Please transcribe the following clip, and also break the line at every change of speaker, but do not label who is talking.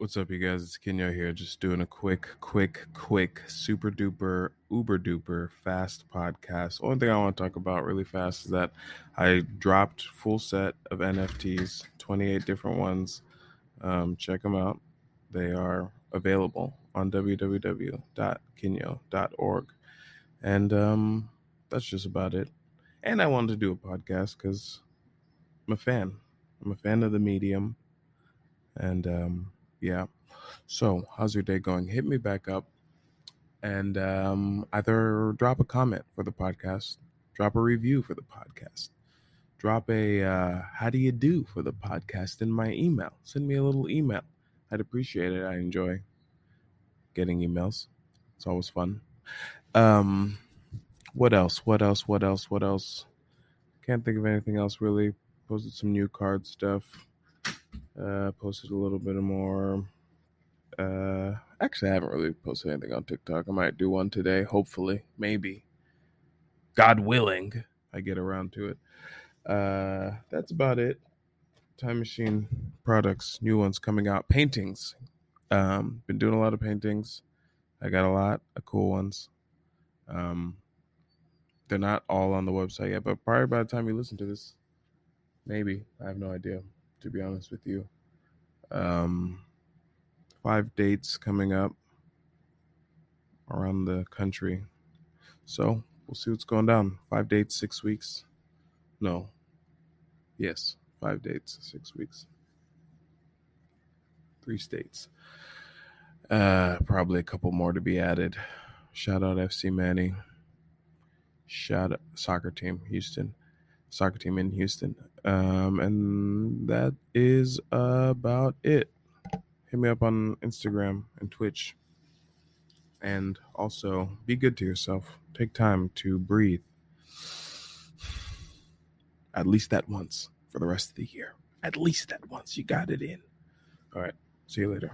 What's up, you guys? It's Kenyo here, just doing a quick, quick, quick, super duper, uber duper fast podcast. Only thing I want to talk about really fast is that I dropped full set of NFTs, 28 different ones. Um, check them out. They are available on www.kenyo.org. And um, that's just about it. And I wanted to do a podcast because I'm a fan. I'm a fan of the medium. And um, yeah. So, how's your day going? Hit me back up and um, either drop a comment for the podcast, drop a review for the podcast, drop a uh, how do you do for the podcast in my email. Send me a little email. I'd appreciate it. I enjoy getting emails. It's always fun. Um, what else? What else? What else? What else? Can't think of anything else really. Posted some new card stuff. Uh, posted a little bit more. Uh, actually, I haven't really posted anything on TikTok. I might do one today, hopefully, maybe. God willing, I get around to it. Uh, that's about it. Time Machine products, new ones coming out. Paintings. Um, been doing a lot of paintings. I got a lot of cool ones. Um, they're not all on the website yet, but probably by the time you listen to this, maybe I have no idea to be honest with you. Um, five dates coming up around the country. So we'll see what's going down. Five dates, six weeks. No. Yes, five dates, six weeks. Three states. Uh, probably a couple more to be added. Shout out FC Manny. Shout out soccer team, Houston soccer team in Houston. Um, and that is about it. Hit me up on Instagram and Twitch. And also, be good to yourself. Take time to breathe. At least that once for the rest of the year. At least that once. You got it in. All right. See you later.